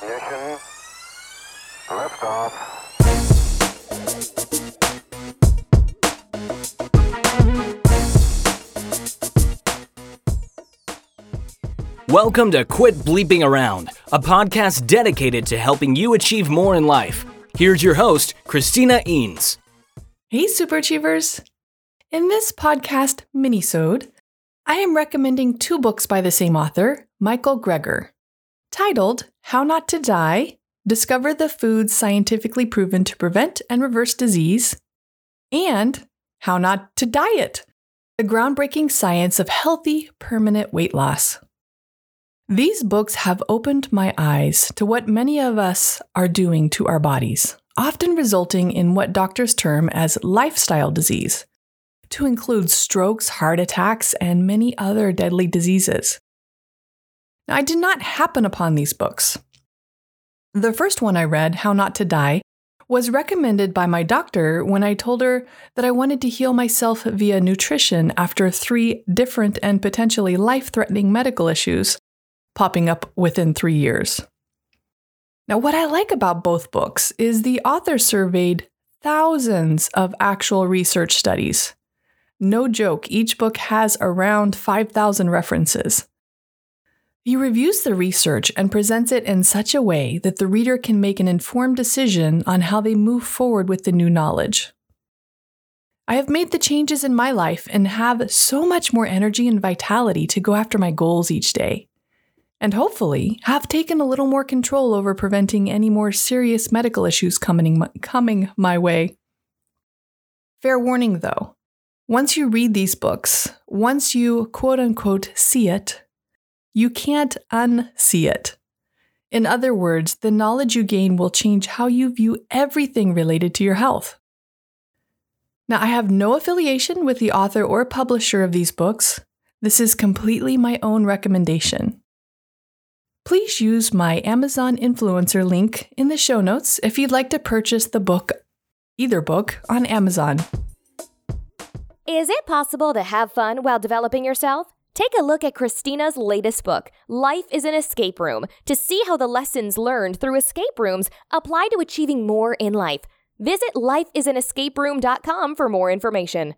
Ignition. Liftoff. Welcome to Quit Bleeping Around, a podcast dedicated to helping you achieve more in life. Here's your host, Christina Eanes. Hey, Super Achievers! In this podcast minisode, I am recommending two books by the same author, Michael Greger, titled how Not to Die Discover the Foods Scientifically Proven to Prevent and Reverse Disease, and How Not to Diet The Groundbreaking Science of Healthy, Permanent Weight Loss. These books have opened my eyes to what many of us are doing to our bodies, often resulting in what doctors term as lifestyle disease, to include strokes, heart attacks, and many other deadly diseases. Now, I did not happen upon these books. The first one I read, How Not to Die, was recommended by my doctor when I told her that I wanted to heal myself via nutrition after three different and potentially life threatening medical issues popping up within three years. Now, what I like about both books is the author surveyed thousands of actual research studies. No joke, each book has around 5,000 references. He reviews the research and presents it in such a way that the reader can make an informed decision on how they move forward with the new knowledge. I have made the changes in my life and have so much more energy and vitality to go after my goals each day and hopefully have taken a little more control over preventing any more serious medical issues coming, coming my way. Fair warning though, once you read these books, once you quote unquote see it, you can't unsee it. In other words, the knowledge you gain will change how you view everything related to your health. Now, I have no affiliation with the author or publisher of these books. This is completely my own recommendation please use my Amazon influencer link in the show notes if you'd like to purchase the book, either book, on Amazon. Is it possible to have fun while developing yourself? Take a look at Christina's latest book, Life is an Escape Room, to see how the lessons learned through escape rooms apply to achieving more in life. Visit lifeisanescaperoom.com for more information.